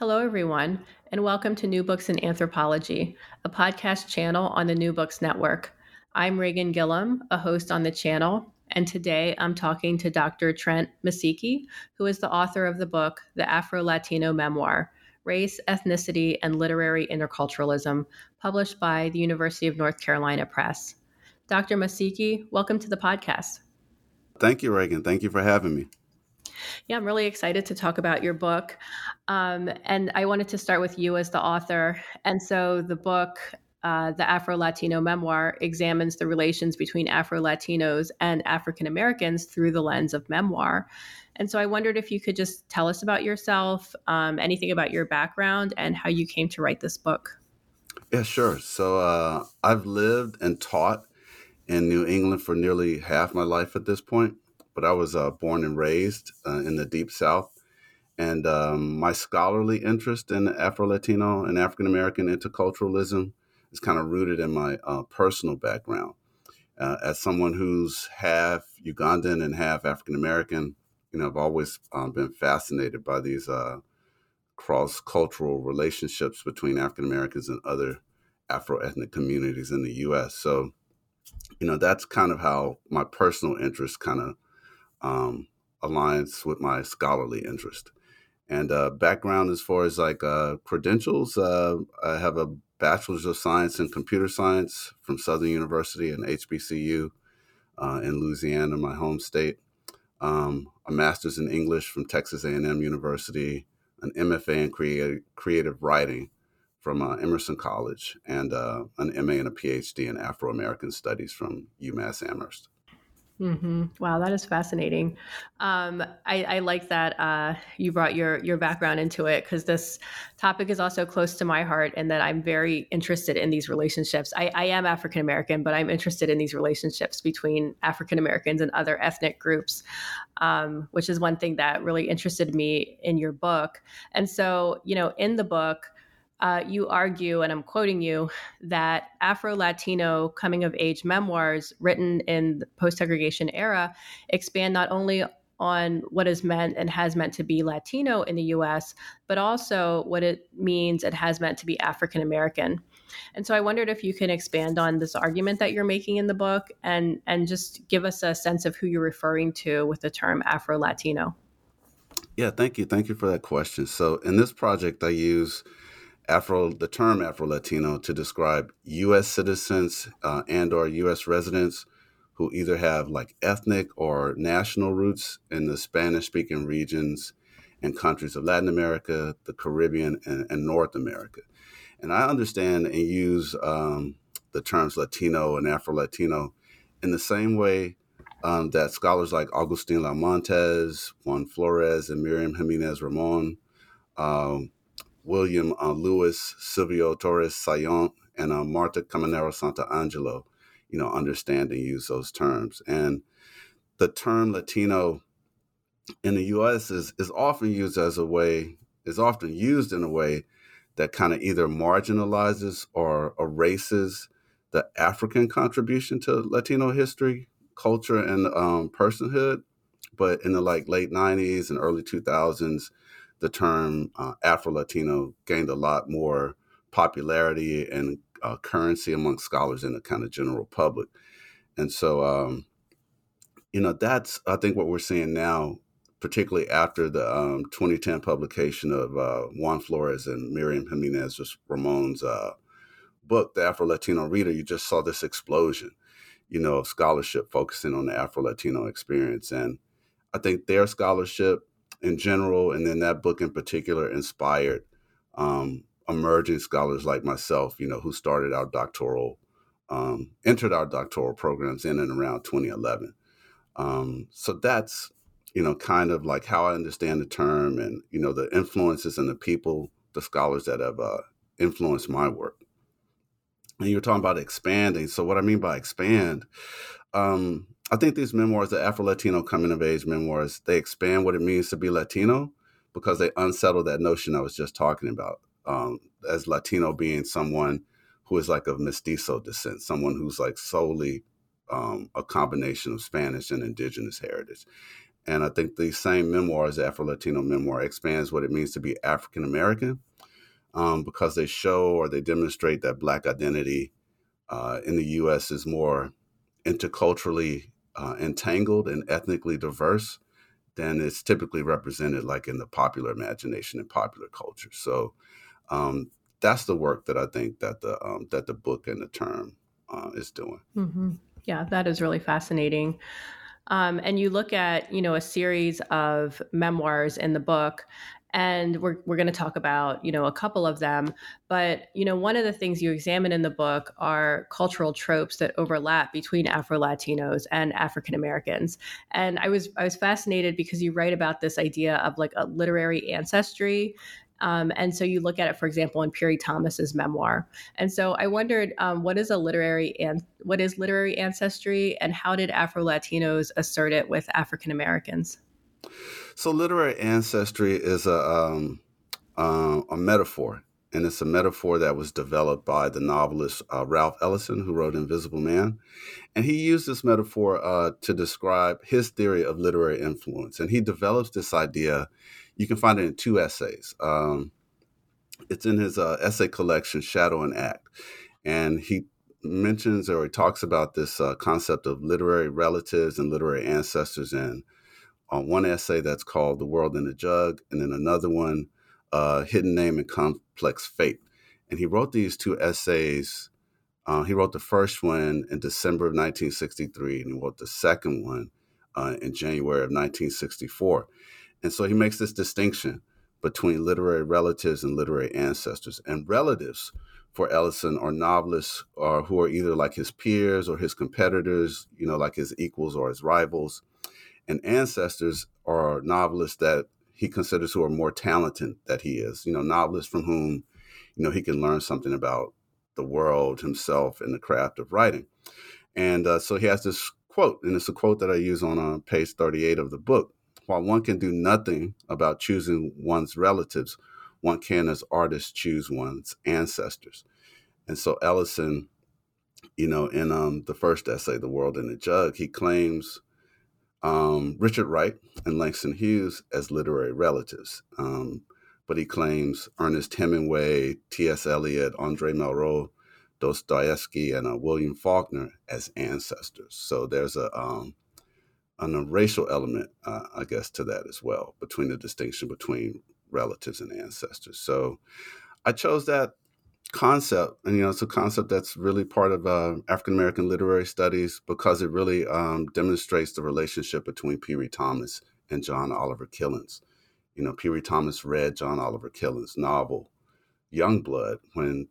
Hello, everyone, and welcome to New Books in Anthropology, a podcast channel on the New Books Network. I'm Reighan Gillam, a host on the channel, and today I'm talking to Dr. Trent Masiki, who is the author of the book, The Afro Latino Memoir Race, Ethnicity, and Literary Interculturalism, published by the University of North Carolina Press. Dr. Masiki, welcome to the podcast. Thank you, Reagan. Thank you for having me. Yeah, I'm really excited to talk about your book. Um, and I wanted to start with you as the author. And so the book, uh, the Afro Latino memoir, examines the relations between Afro Latinos and African Americans through the lens of memoir. And so I wondered if you could just tell us about yourself, um, anything about your background, and how you came to write this book. Yeah, sure. So uh, I've lived and taught in New England for nearly half my life at this point but I was uh, born and raised uh, in the Deep South. And um, my scholarly interest in Afro Latino and African American interculturalism is kind of rooted in my uh, personal background. Uh, as someone who's half Ugandan and half African American, you know, I've always um, been fascinated by these uh, cross cultural relationships between African Americans and other Afro ethnic communities in the U.S. So, you know, that's kind of how my personal interest kind of um, aligns with my scholarly interest. And uh, background as far as like uh, credentials, uh, I have a bachelor's of science in computer science from Southern University and HBCU uh, in Louisiana, my home state. Um, a master's in English from Texas A&M University, an MFA in creative, creative writing from uh, Emerson College, and uh, an MA and a PhD in Afro American Studies from UMass Amherst. Mm-hmm. Wow, that is fascinating. Um, I, I, like that uh, you brought your your background into it because this topic is also close to my heart, and that I'm very interested in these relationships. I, I am African American, but I'm interested in these relationships between African Americans and other ethnic groups, um, which is one thing that really interested me in your book. And so, you know, in the book uh, you argue, and I'm quoting you, that Afro Latino coming of age memoirs written in the post segregation era expand not only on what is meant and has meant to be Latino in the US, but also what it means and has meant to be African American. And so I wondered if you can expand on this argument that you're making in the book and, and just give us a sense of who you're referring to with the term Afro Latino. Yeah, thank you. Thank you for that question. So in this project, I use Afro, the term Afro Latino to describe U.S. citizens uh, and or U.S. residents who either have like ethnic or national roots in the Spanish-speaking regions and countries of Latin America, the Caribbean, and, and North America. And I understand and use um, the terms Latino and Afro Latino in the same way um, that scholars like Agustin Lao-Montes, Juan Flores, and Miriam Jimenez Roman um, William uh, Lewis, Silvio Torres-Saillant, and uh, Marta Caminero-Santangelo, you know, understand and use those terms. And the term Latino in the U.S. is is often used as a way is often used in a way that kind of either marginalizes or erases the African contribution to Latino history, culture, and um, personhood. But in the like late '90s and early 2000s, the term uh, Afro Latino gained a lot more popularity and uh, currency among scholars and the kind of general public. And so, um, you know, that's, I think, what we're seeing now, particularly after the um, 2010 publication of uh, Juan Flores and Miriam Jimenez Roman's uh, book, The Afro Latino Reader. You just saw this explosion, you know, of scholarship focusing on the Afro Latino experience. And I think their scholarship in general, and then that book in particular inspired um, emerging scholars like myself, you know, who started our doctoral, um, entered our doctoral programs in and around 2011. Um, so that's you know, kind of like how I understand the term and, you know, the influences and the people, the scholars that have uh, influenced my work. And you're talking about expanding. So, what I mean by expand, um, I think these memoirs, the Afro Latino coming of age memoirs, they expand what it means to be Latino because they unsettle that notion I was just talking about. Um, as Latino being someone who is like of mestizo descent, someone who's like solely um, a combination of Spanish and indigenous heritage. And I think the same memoirs, the Afro Latino memoir, expands what it means to be African American um, because they show or they demonstrate that Black identity uh, in the U.S. is more interculturally uh, entangled and ethnically diverse than it's typically represented like in the popular imagination and popular culture. So um, that's the work that I think that the um, that the book and the term uh, is doing. Mm-hmm. Yeah, that is really fascinating. Um, and you look at you know a series of memoirs in the book and we're, we're going to talk about you know a couple of them but you know one of the things you examine in the book are cultural tropes that overlap between afro latinos and african americans and i was i was fascinated because you write about this idea of like a literary ancestry um, and so you look at it, for example, in Piri Thomas's memoir. And so I wondered, um, what is a literary and what is literary ancestry, and how did Afro Latinos assert it with African Americans? So, literary ancestry is a um, uh, a metaphor, and it's a metaphor that was developed by the novelist uh, Ralph Ellison, who wrote Invisible Man, and he used this metaphor uh, to describe his theory of literary influence. And he develops this idea you can find it in two essays. Um, it's in his uh, essay collection, Shadow and Act. And he mentions or he talks about this uh, concept of literary relatives and literary ancestors in uh, one essay that's called The World in a Jug, and then another one, uh, Hidden Name and Complex Fate. And he wrote these two essays. Uh, he wrote the first one in December of 1963, and he wrote the second one uh, in January of 1964. And so he makes this distinction between literary relatives and literary ancestors. And relatives for Ellison are novelists or who are either like his peers or his competitors, you know, like his equals or his rivals. And ancestors are novelists that he considers who are more talented that he is, you know, novelists from whom, you know, he can learn something about the world, himself, and the craft of writing. And uh, so he has this quote, and it's a quote that I use on uh, page 38 of the book while one can do nothing about choosing one's relatives, one can, as artists, choose one's ancestors. And so Ellison, you know, in um, the first essay, The World in a Jug, he claims um, Richard Wright and Langston Hughes as literary relatives. Um, but he claims Ernest Hemingway, T.S. Eliot, Andre Malraux, Dostoevsky, and uh, William Faulkner as ancestors. So there's a um, a racial element, uh, I guess, to that as well, between the distinction between relatives and ancestors. So I chose that concept, and you know, it's a concept that's really part of uh, African American literary studies because it really um, demonstrates the relationship between Piri Thomas and John Oliver Killens. You know, Piri Thomas read John Oliver Killens' novel Youngblood when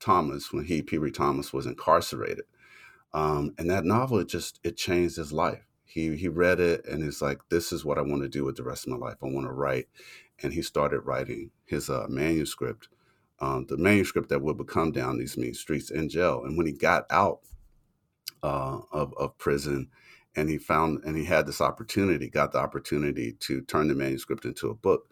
Thomas, when he Piri Thomas was incarcerated, um, and that novel it just it changed his life he he read it and he's like, "This is what I want to do with the rest of my life. I want to write." And he started writing his uh, manuscript, um, the manuscript that would become Down These Mean Streets in jail. And when he got out uh, of of prison, and he found and he had this opportunity, got the opportunity to turn the manuscript into a book.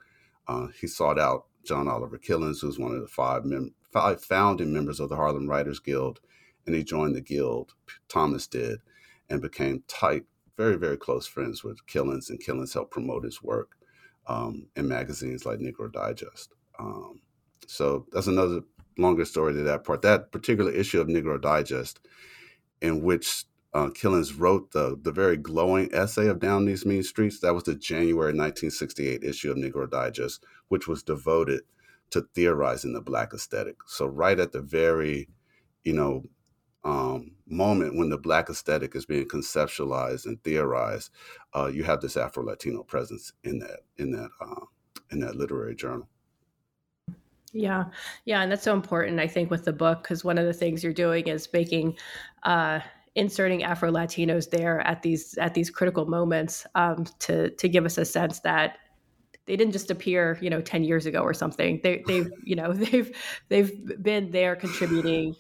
Uh, he sought out John Oliver Killens, who's one of the five mem- five founding members of the Harlem Writers Guild, and he joined the guild. Thomas did, and became tight very, very close friends with Killens, and Killens helped promote his work um, in magazines like Negro Digest. Um, so that's another longer story to that part. That particular issue of Negro Digest, in which uh, Killens wrote the the very glowing essay of Down These Mean Streets, that was the January 1968 issue of Negro Digest, which was devoted to theorizing the Black aesthetic. So right at the very, you know, um, moment when the black aesthetic is being conceptualized and theorized, uh, you have this Afro Latino presence in that in that uh, in that literary journal. Yeah, yeah, and that's so important. I think with the book because one of the things you're doing is making uh, inserting Afro Latinos there at these at these critical moments um, to to give us a sense that they didn't just appear, you know, 10 years ago or something. They, they've, you know, they've, they've been there contributing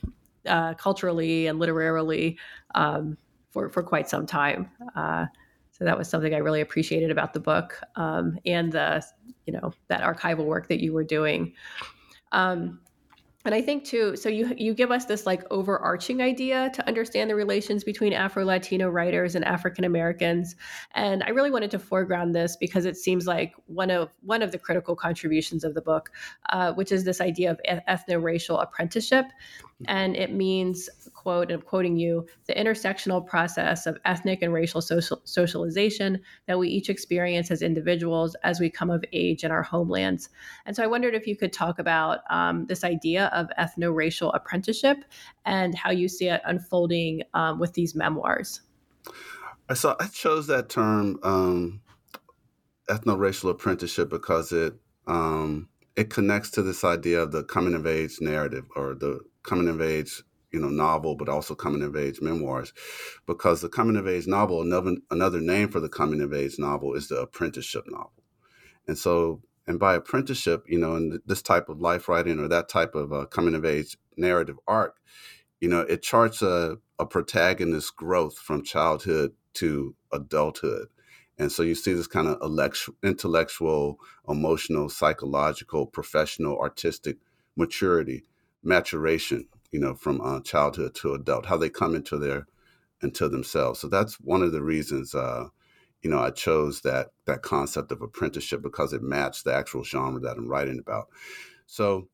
uh, culturally and literarily um, for, for quite some time. Uh, so that was something I really appreciated about the book um, and the, you know, that archival work that you were doing. Um, and I think too, so you you give us this like overarching idea to understand the relations between Afro Latino writers and African Americans, and I really wanted to foreground this because it seems like one of one of the critical contributions of the book, uh, which is this idea of ethno racial apprenticeship, and it means quote, and I'm quoting you, the intersectional process of ethnic and racial social, socialization that we each experience as individuals as we come of age in our homelands. And so I wondered if you could talk about um, this idea of ethno racial apprenticeship and how you see it unfolding um, with these memoirs. I So I chose that term, um, ethno racial apprenticeship, because it um, it connects to this idea of the coming of age narrative or the coming of age you know novel, but also coming of age memoirs, because the coming of age novel, another another name for the coming of age novel is the apprenticeship novel, and so and by apprenticeship, you know, in this type of life writing or that type of uh, coming of age narrative arc, you know, it charts a, a protagonist's growth from childhood to adulthood. And so you see this kind of intellectual, emotional, psychological, professional, artistic maturity, maturation you know, from uh, childhood to adult, how they come into their into themselves. So that's one of the reasons, uh, you know, I chose that that concept of apprenticeship because it matched the actual genre that I'm writing about. So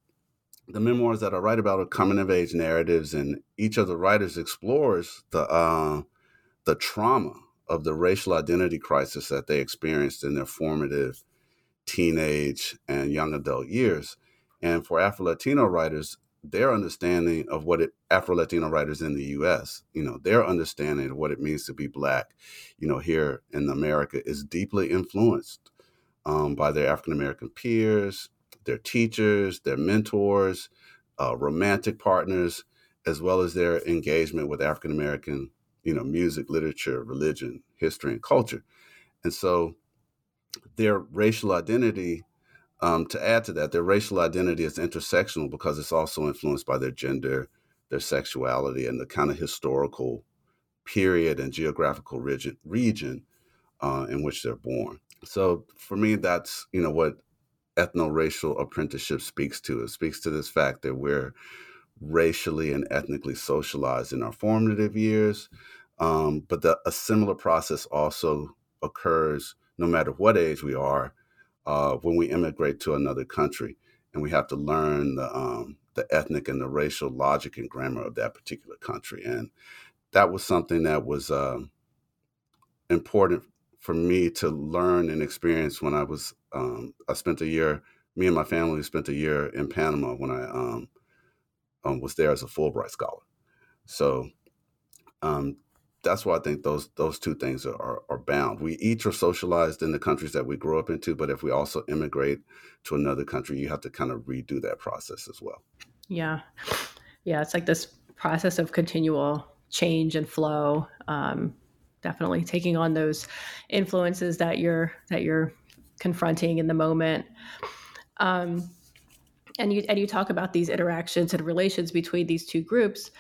the memoirs that I write about are coming of age narratives, and each of the writers explores the uh, the trauma of the racial identity crisis that they experienced in their formative teenage and young adult years. And for Afro Latino writers, their understanding of what it Afro Latino writers in the U.S. You know, their understanding of what it means to be black, you know, here in America is deeply influenced um, by their African American peers, their teachers, their mentors, uh, romantic partners, as well as their engagement with African American, you know, music, literature, religion, history, and culture. And so, their racial identity um, to add to that, their racial identity is intersectional because it's also influenced by their gender, their sexuality, and the kind of historical period and geographical region, region uh, in which they're born. So for me, that's you know what ethno-racial apprenticeship speaks to. It speaks to this fact that we're racially and ethnically socialized in our formative years, um, but that a similar process also occurs no matter what age we are uh, when we immigrate to another country and we have to learn the, um, the ethnic and the racial logic and grammar of that particular country. And that was something that was uh, important for me to learn and experience when I was, um, I spent a year, me and my family spent a year in Panama when I um, um was there as a Fulbright scholar. So um, that's why I think those those two things are, are, are, bound. We each are socialized in the countries that we grew up into, but if we also immigrate to another country, you have to kind of redo that process as well. Yeah, yeah, it's like this process of continual change and flow. Um, definitely taking on those influences that you're that you're confronting in the moment. Um, and you and you talk about these interactions and relations between these two groups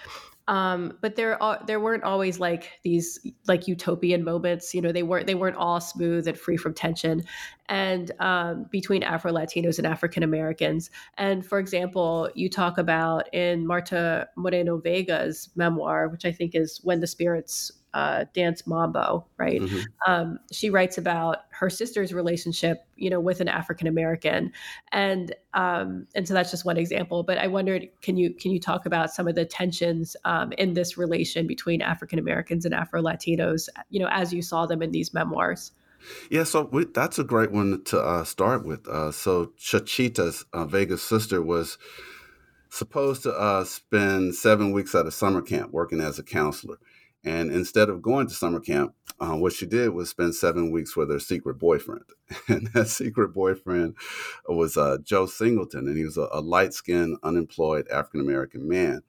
um, but there are there weren't always like these like utopian moments you know they weren't they weren't all smooth and free from tension. And um, between afro latinos and african americans and for example you talk about in marta moreno vega's memoir which i think is when the spirits uh, dance mambo, right? Mm-hmm. Um, she writes about her sister's relationship, you know, with an African American, and um, and so that's just one example. But I wondered, can you can you talk about some of the tensions um, in this relation between African Americans and Afro Latinos, you know, as you saw them in these memoirs? Yeah, so we, that's a great one to uh, start with. Uh, so Chachita's uh, Vega's sister was supposed to uh, spend seven weeks at a summer camp working as a counselor. And instead of going to summer camp, uh, what she did was spend seven weeks with her secret boyfriend. And that secret boyfriend was uh, Joe Singleton, and he was a, a light skinned, unemployed African American man.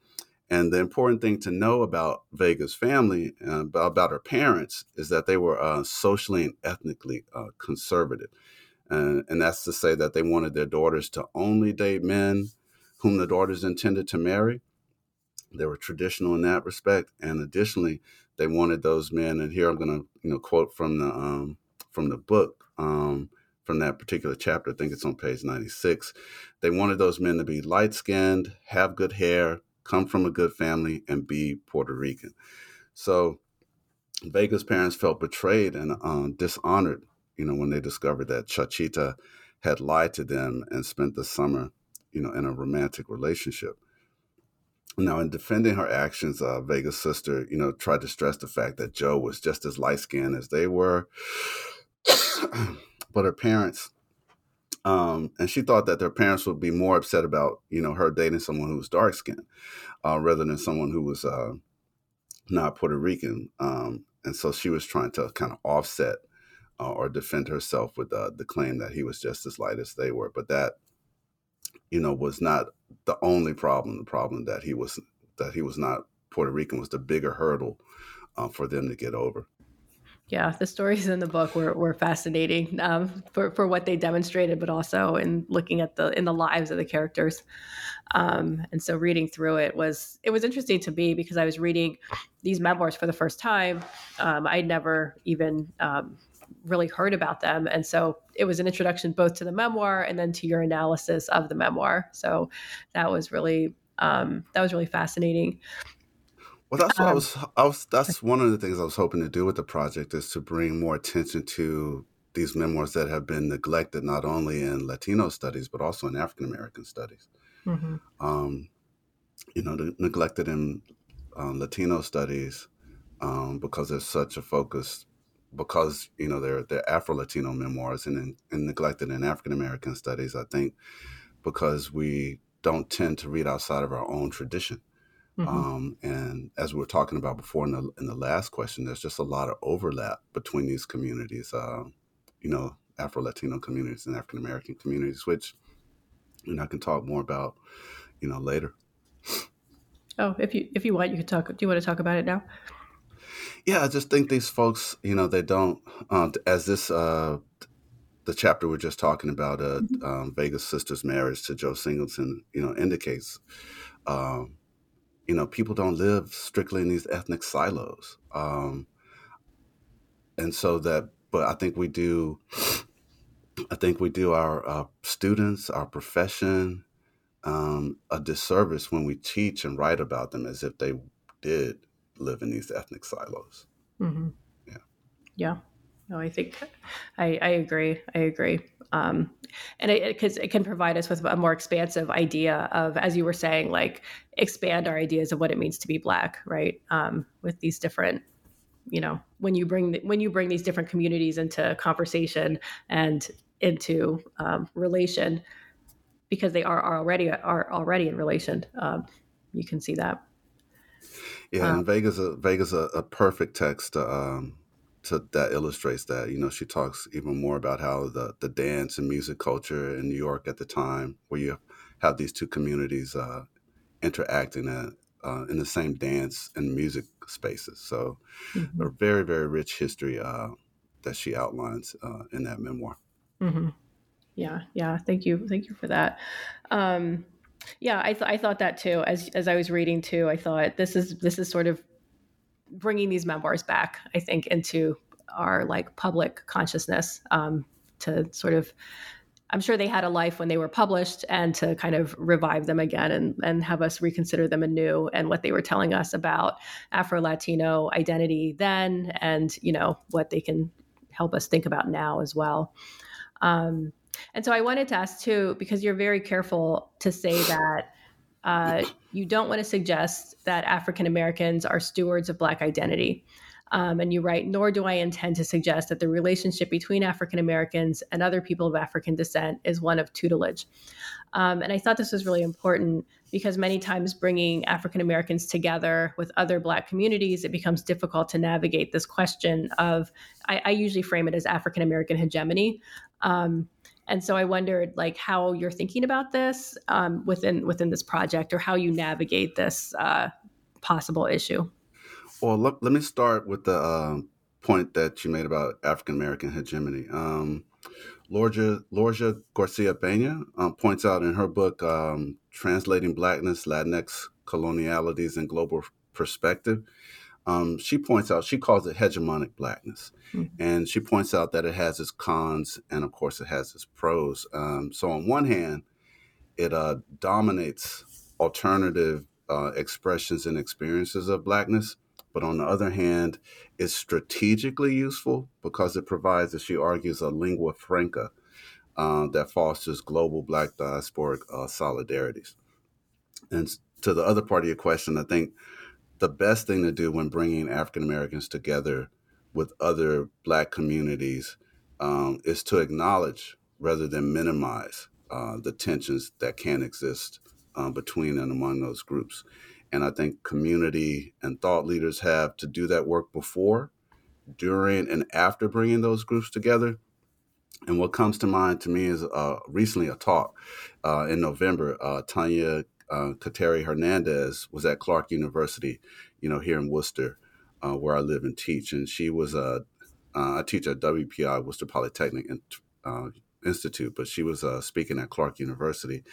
And the important thing to know about Vega's family, uh, about her parents, is that they were uh, socially and ethnically uh, conservative. And, and that's to say that they wanted their daughters to only date men whom the daughters intended to marry. They were traditional in that respect. And additionally, they wanted those men, and here I'm going to you know quote from the um, from the book um, from that particular chapter. I think it's on page 96. They wanted those men to be light skinned, have good hair, come from a good family, and be Puerto Rican. So Vega's parents felt betrayed and uh, dishonored, you know, when they discovered that Chachita had lied to them and spent the summer, you know, in a romantic relationship. Now, in defending her actions, uh, Vega's sister, you know, tried to stress the fact that Joe was just as light skinned as they were. but her parents, um, and she thought that their parents would be more upset about, you know, her dating someone who was dark skinned uh, rather than someone who was uh, not Puerto Rican. Um, and so she was trying to kind of offset uh, or defend herself with uh, the claim that he was just as light as they were. But that, you know, was not the only problem. The problem that he was that he was not Puerto Rican was the bigger hurdle uh, for them to get over. Yeah, the stories in the book were, were fascinating um, for, for what they demonstrated, but also in looking at the in the lives of the characters. Um, and so reading through it was it was interesting to me because I was reading these memoirs for the first time. Um, I'd never even um, really heard about them, and so it was an introduction both to the memoir and then to your analysis of the memoir. So that was really um, that was really fascinating. Well, that's what um, I was. I was. That's one of the things I was hoping to do with the project is to bring more attention to these memoirs that have been neglected, not only in Latino studies but also in African American studies. Mm-hmm. Um, you know, neglected in um, Latino studies um, because there's such a focus because you know they're they're Afro Latino memoirs and, and neglected in African American studies. I think because we don't tend to read outside of our own tradition. Mm-hmm. Um, and as we were talking about before in the in the last question, there's just a lot of overlap between these communities. Uh, you know, Afro Latino communities and African American communities, which you know I can talk more about, you know, later. Oh, if you if you want, you can talk. Do you want to talk about it now? Yeah, I just think these folks, you know, they don't. Um, as this uh, the chapter we're just talking about, uh, mm-hmm. um, Vega's sister's marriage to Joe Singleton, you know, indicates. Um, you know, people don't live strictly in these ethnic silos. Um, and so that, but I think we do, I think we do our, uh, students, our profession, um, a disservice when we teach and write about them as if they did live in these ethnic silos. Mm-hmm. Yeah. Yeah. No, I think I, I agree. I agree. Um, and because it, it, can provide us with a more expansive idea of, as you were saying, like expand our ideas of what it means to be black, right? Um, with these different, you know, when you bring when you bring these different communities into conversation and into um, relation, because they are, are already are already in relation. Um, you can see that. Yeah, and um, Vega's a Vega's a, a perfect text to um, to, that illustrates that. You know, she talks even more about how the the dance and music culture in New York at the time, where you have these two communities uh, interacting at, uh, in the same dance and music spaces. So, mm-hmm. a very very rich history uh, that she outlines uh, in that memoir. Mm-hmm. Yeah, yeah. Thank you, thank you for that. Um, yeah, I, th- I thought that too. As as I was reading too, I thought this is this is sort of bringing these memoirs back, I think, into our like public consciousness um, to sort of. I'm sure they had a life when they were published, and to kind of revive them again and and have us reconsider them anew and what they were telling us about Afro Latino identity then, and you know what they can help us think about now as well. Um, and so I wanted to ask too, because you're very careful to say that uh, you don't want to suggest that African Americans are stewards of Black identity. Um, and you write, nor do I intend to suggest that the relationship between African Americans and other people of African descent is one of tutelage. Um, and I thought this was really important because many times bringing African Americans together with other Black communities, it becomes difficult to navigate this question of, I, I usually frame it as African American hegemony. Um, and so I wondered like how you're thinking about this um, within within this project or how you navigate this uh, possible issue? Well, let, let me start with the uh, point that you made about African American hegemony. Um, Lorgia, Garcia Pena um, points out in her book, um, Translating Blackness, Latinx Colonialities, and Global Perspective, um, she points out, she calls it hegemonic blackness. Mm-hmm. And she points out that it has its cons and, of course, it has its pros. Um, so, on one hand, it uh, dominates alternative uh, expressions and experiences of blackness. But on the other hand, it's strategically useful because it provides, as she argues, a lingua franca uh, that fosters global black diasporic uh, solidarities. And to the other part of your question, I think the best thing to do when bringing African Americans together with other Black communities um, is to acknowledge rather than minimize uh, the tensions that can exist uh, between and among those groups. And I think community and thought leaders have to do that work before, during, and after bringing those groups together. And what comes to mind to me is uh, recently a talk uh, in November. Uh, Tanya uh, Kateri Hernandez was at Clark University, you know, here in Worcester, uh, where I live and teach. And she was a, uh, I teach at WPI, Worcester Polytechnic uh, Institute, but she was uh, speaking at Clark University.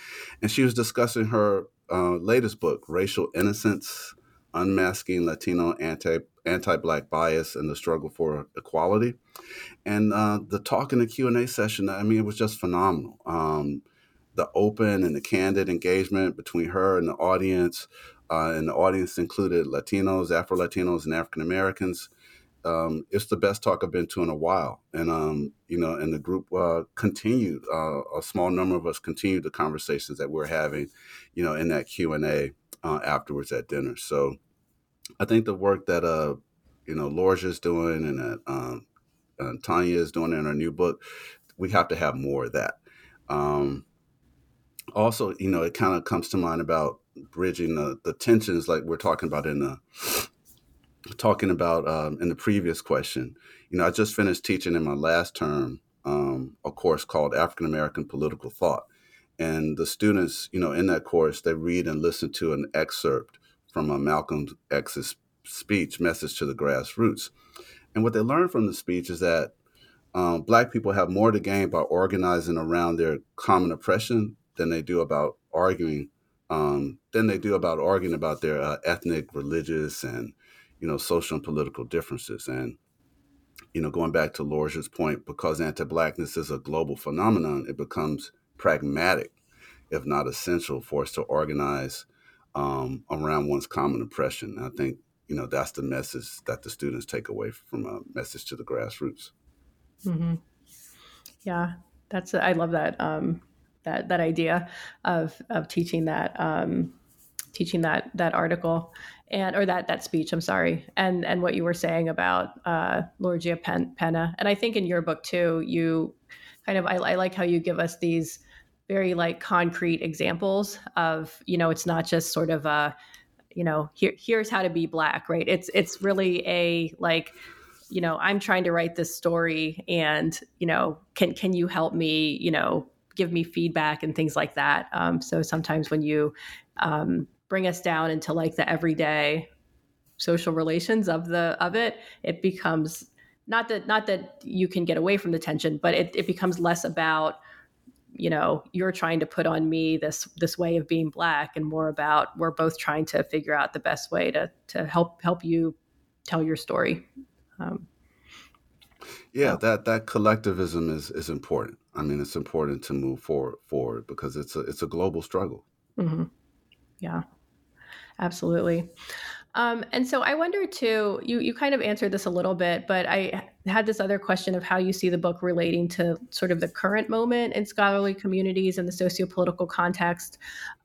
And she was discussing her uh, latest book, Racial Innocence Unmasking Latino Anti anti black bias and the struggle for equality and uh, the talk in the q&a session i mean it was just phenomenal um, the open and the candid engagement between her and the audience, uh, and the audience included Latinos, Afro Latinos, and African Americans. Um, it's the best talk I've been to in a while, and um, you know, and the group uh, continued. Uh, a small number of us continued the conversations that we're having, you know, in that Q and A uh, afterwards at dinner. So, I think the work that uh, you know, Lorgia is doing and that um, uh, Tanya is doing in her new book, we have to have more of that. Um, also, you know, it kind of comes to mind about bridging the, the tensions like we're talking about in the talking about um, in the previous question. You know, I just finished teaching in my last term um, a course called African American Political Thought, and the students, you know, in that course, they read and listen to an excerpt from a Malcolm X's speech, "Message to the Grassroots," and what they learn from the speech is that um, Black people have more to gain by organizing around their common oppression than they do about arguing um, than they do about arguing about their uh, ethnic, religious, and you know social and political differences. And you know, going back to Lorgia's point, because anti-blackness is a global phenomenon, it becomes pragmatic, if not essential, for us to organize um, around one's common oppression. And I think you know that's the message that the students take away from a message to the grassroots. Mm-hmm. Yeah, that's I love that. Um, that that idea of of teaching that um, teaching that that article and or that that speech i'm sorry and and what you were saying about uh lorgia Pen, pena and i think in your book too you kind of I, I like how you give us these very like concrete examples of you know it's not just sort of a you know here here's how to be black right? It's it's really a like you know i'm trying to write this story and you know can can you help me you know give me feedback and things like that. Um, so sometimes when you um, bring us down into like the everyday social relations of the of it, it becomes not that not that you can get away from the tension, but it, it becomes less about you know you're trying to put on me this this way of being black and more about we're both trying to figure out the best way to to help help you tell your story um, yeah that that collectivism is is important I mean, it's important to move forward forward because it's a it's a global struggle. Mm-hmm. Yeah, absolutely. Um, and so I wonder too. You you kind of answered this a little bit, but I had this other question of how you see the book relating to sort of the current moment in scholarly communities and the sociopolitical context.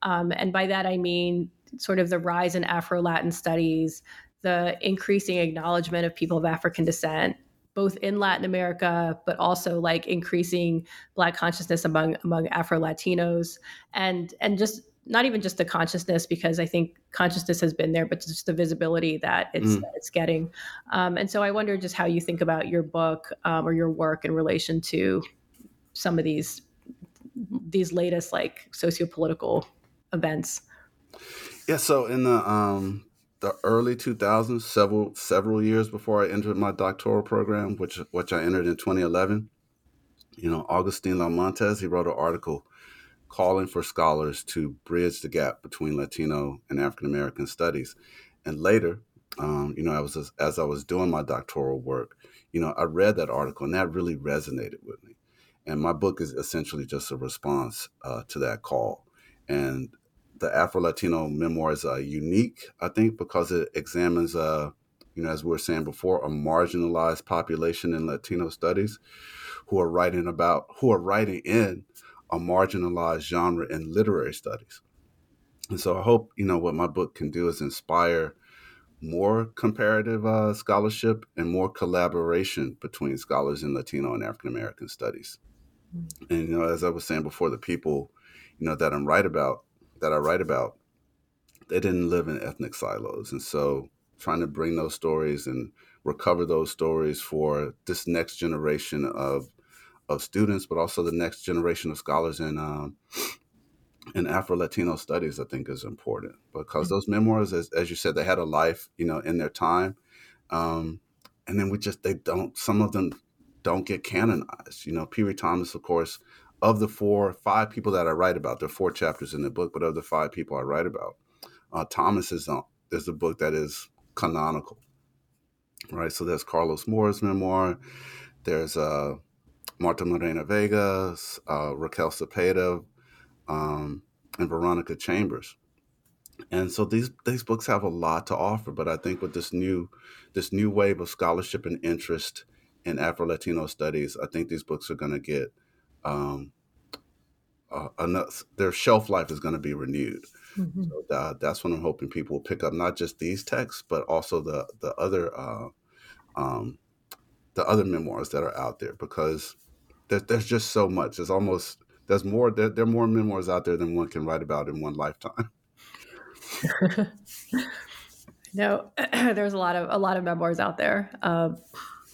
Um, and by that I mean sort of the rise in Afro Latin studies, the increasing acknowledgement of people of African descent, both in Latin America, but also like increasing Black consciousness among among Afro Latinos, and and just not even just the consciousness because I think consciousness has been there, but just the visibility that it's mm. that it's getting. Um, and so I wonder just how you think about your book um, or your work in relation to some of these these latest like sociopolitical events. Yeah. So in the um, the early 2000s, several several years before I entered my doctoral program, which which I entered in 2011. You know, Agustin Lao-Montes, he wrote an article calling for scholars to bridge the gap between Latino and African American studies. And later, um, you know, I was as I was doing my doctoral work, you know, I read that article and that really resonated with me. And my book is essentially just a response uh, to that call. And the Afro Latino memoirs are unique, I think, because it examines, uh, you know, as we were saying before, a marginalized population in Latino studies who are writing about, who are writing in a marginalized genre in literary studies. And so I hope, you know, what my book can do is inspire more comparative uh, scholarship and more collaboration between scholars in Latino and African American studies. Mm-hmm. And, you know, as I was saying before, the people, you know, that I'm right about, that I write about, they didn't live in ethnic silos. And so trying to bring those stories and recover those stories for this next generation of of students, but also the next generation of scholars in um, in Afro Latino studies, I think is important because mm-hmm. those memoirs, as, as you said, they had a life, you know, in their time, um, and then we just they don't. Some of them don't get canonized. You know, Piri Thomas, of course, of the four, five people that I write about, there are four chapters in the book, but of the five people I write about, uh, Thomas is uh, is the book that is canonical, right? So there's Carlos Moore's memoir, there's uh, Marta Moreno Vega, uh, Raquel Cepeda, um, and Veronica Chambers. And so these these books have a lot to offer, but I think with this new this new wave of scholarship and interest in Afro Latino studies, I think these books are going to get um, uh, enough, their shelf life is going to be renewed. Mm-hmm. So uh, that's what I'm hoping people will pick up, not just these texts, but also the the other uh, um, the other memoirs that are out there, because there, there's just so much. There's almost there's more there, there are more memoirs out there than one can write about in one lifetime. no, there's a lot of a lot of memoirs out there. Um,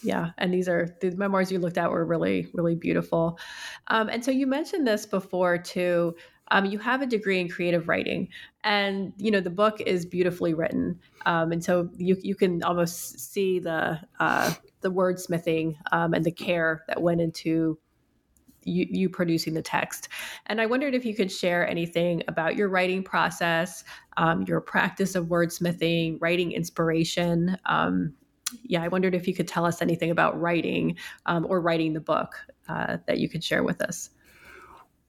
yeah and these are the memoirs you looked at were really really beautiful um, and so you mentioned this before too um, you have a degree in creative writing and you know the book is beautifully written um, and so you, you can almost see the uh, the wordsmithing um, and the care that went into you, you, producing the text. And i wondered if you could share anything about your writing process um, your practice of wordsmithing writing inspiration um, yeah, I wondered if you could tell us anything about writing um, or writing the book uh, that you could share with us.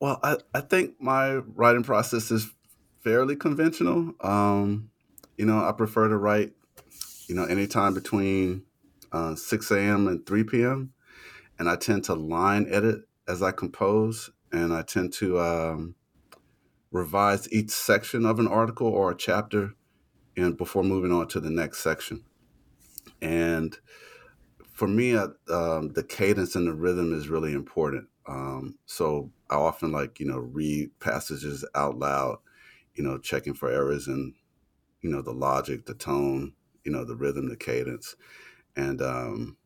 Well, I, I think my writing process is fairly conventional. Um, you know, I prefer to write, you know, anytime between uh, 6 a.m. and 3 p.m. And I tend to line edit as I compose, and I tend to um, revise each section of an article or a chapter and before moving on to the next section. And for me, uh, um, the cadence and the rhythm is really important. Um, so I often like, you know, read passages out loud, you know, checking for errors and, you know, the logic, the tone, you know, the rhythm, the cadence. And, um,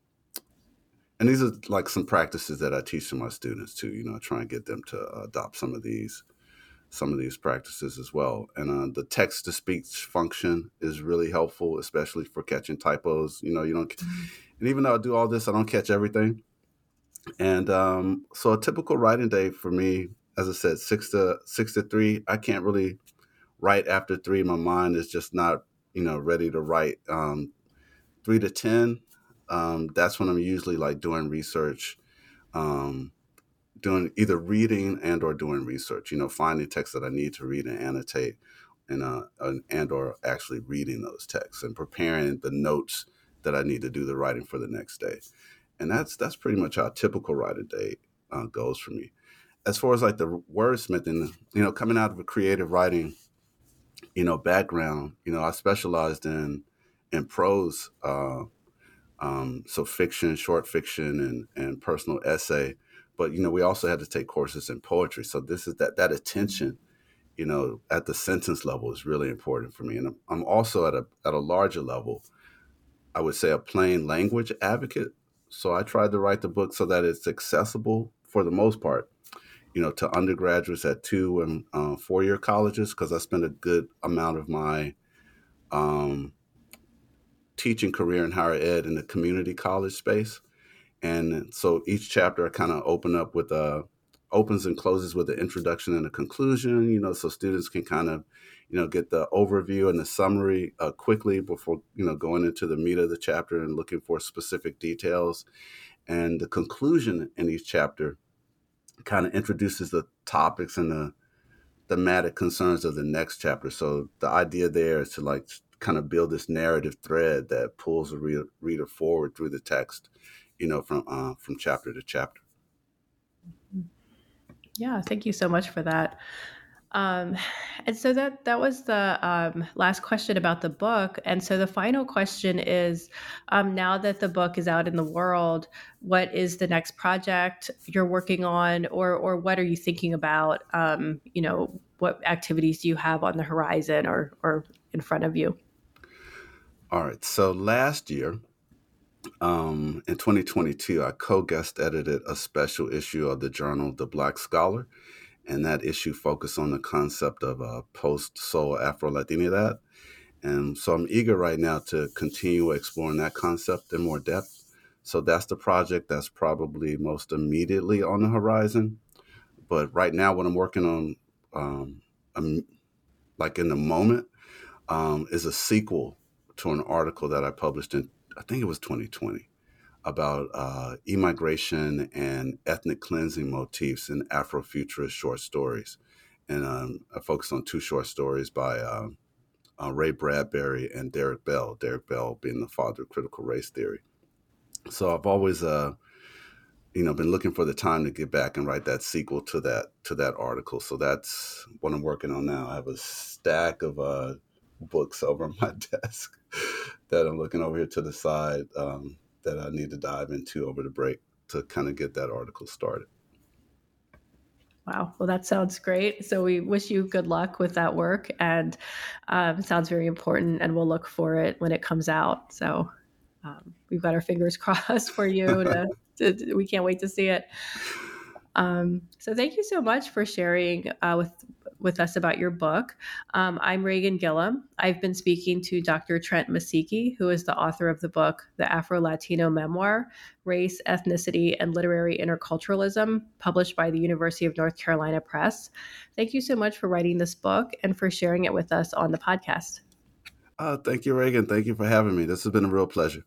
and these are like some practices that I teach to my students too, you know, try and get them to adopt some of these some of these practices as well. And uh, the text to speech function is really helpful, especially for catching typos. You know, you don't, mm-hmm. and even though I do all this, I don't catch everything. And um, so a typical writing day for me, as I said, six to six to three. I can't really write after three. My mind is just not, you know, ready to write. Um, three to ten, um, that's when I'm usually like doing research. Um, doing either reading and or doing research you know finding texts that i need to read and annotate and uh and or actually reading those texts and preparing the notes that i need to do the writing for the next day. And that's that's pretty much how a typical writer day uh, goes for me. As far as like the wordsmithing you know coming out of a creative writing you know background you know i specialized in in prose uh, um, so fiction short fiction and and personal essay but you know we also had to take courses in poetry. So this is that that attention you know at the sentence level is really important for me. And i'm also at a at a larger level i would say a plain language advocate. So i tried to write the book so that it's accessible for the most part you know to undergraduates at two and uh, four year colleges because i spent a good amount of my um, teaching career in higher ed in the community college space. And so each chapter kind of open up with a opens and closes with an introduction and a conclusion, you know, so students can kind of, you know, get the overview and the summary uh, quickly before, you know, going into the meat of the chapter and looking for specific details. And the conclusion in each chapter kind of introduces the topics and the thematic concerns of the next chapter. So the idea there is to like kind of build this narrative thread that pulls the reader forward through the text, you know, from uh, from chapter to chapter. Yeah, thank you so much for that. Um, and so that that was the um, last question about the book. And so the final question is: um, Now that the book is out in the world, what is the next project you're working on, or or what are you thinking about? Um, you know, what activities do you have on the horizon or or in front of you? All right. So last year, um, in 2022, I co-guest edited a special issue of the journal The Black Scholar and that issue focused on the concept of uh, post soul Afro Latinidad. And so I'm eager right now to continue exploring that concept in more depth. So that's the project that's probably most immediately on the horizon. But right now, what I'm working on, um, I'm, like in the moment, um, is a sequel to an article that I published in, I think it was 2020 about uh, immigration and ethnic cleansing motifs in Afrofuturist short stories. And um, I focused on two short stories by uh, uh, Ray Bradbury and Derek Bell, Derek Bell being the father of critical race theory. So I've always, uh, you know, been looking for the time to get back and write that sequel to that to that article. So that's what I'm working on now. I have a stack of uh, books over my desk that I'm looking over here to the side. Um, that I need to dive into over the break to kind of get that article started. Wow. Well, that sounds great. So we wish you good luck with that work, and um, it sounds very important. And we'll look for it when it comes out. So um, we've got our fingers crossed for you. To, to, we can't wait to see it. Um, so thank you so much for sharing uh, with with us about your book. Um, I'm Reighan Gillam. I've been speaking to Dr. Trent Masiki, who is the author of the book, The Afro Latino Memoir Race, Ethnicity, and Literary Interculturalism, published by the University of North Carolina Press. Thank you so much for writing this book and for sharing it with us on the podcast. Uh, thank you, Reighan. Thank you for having me. This has been a real pleasure.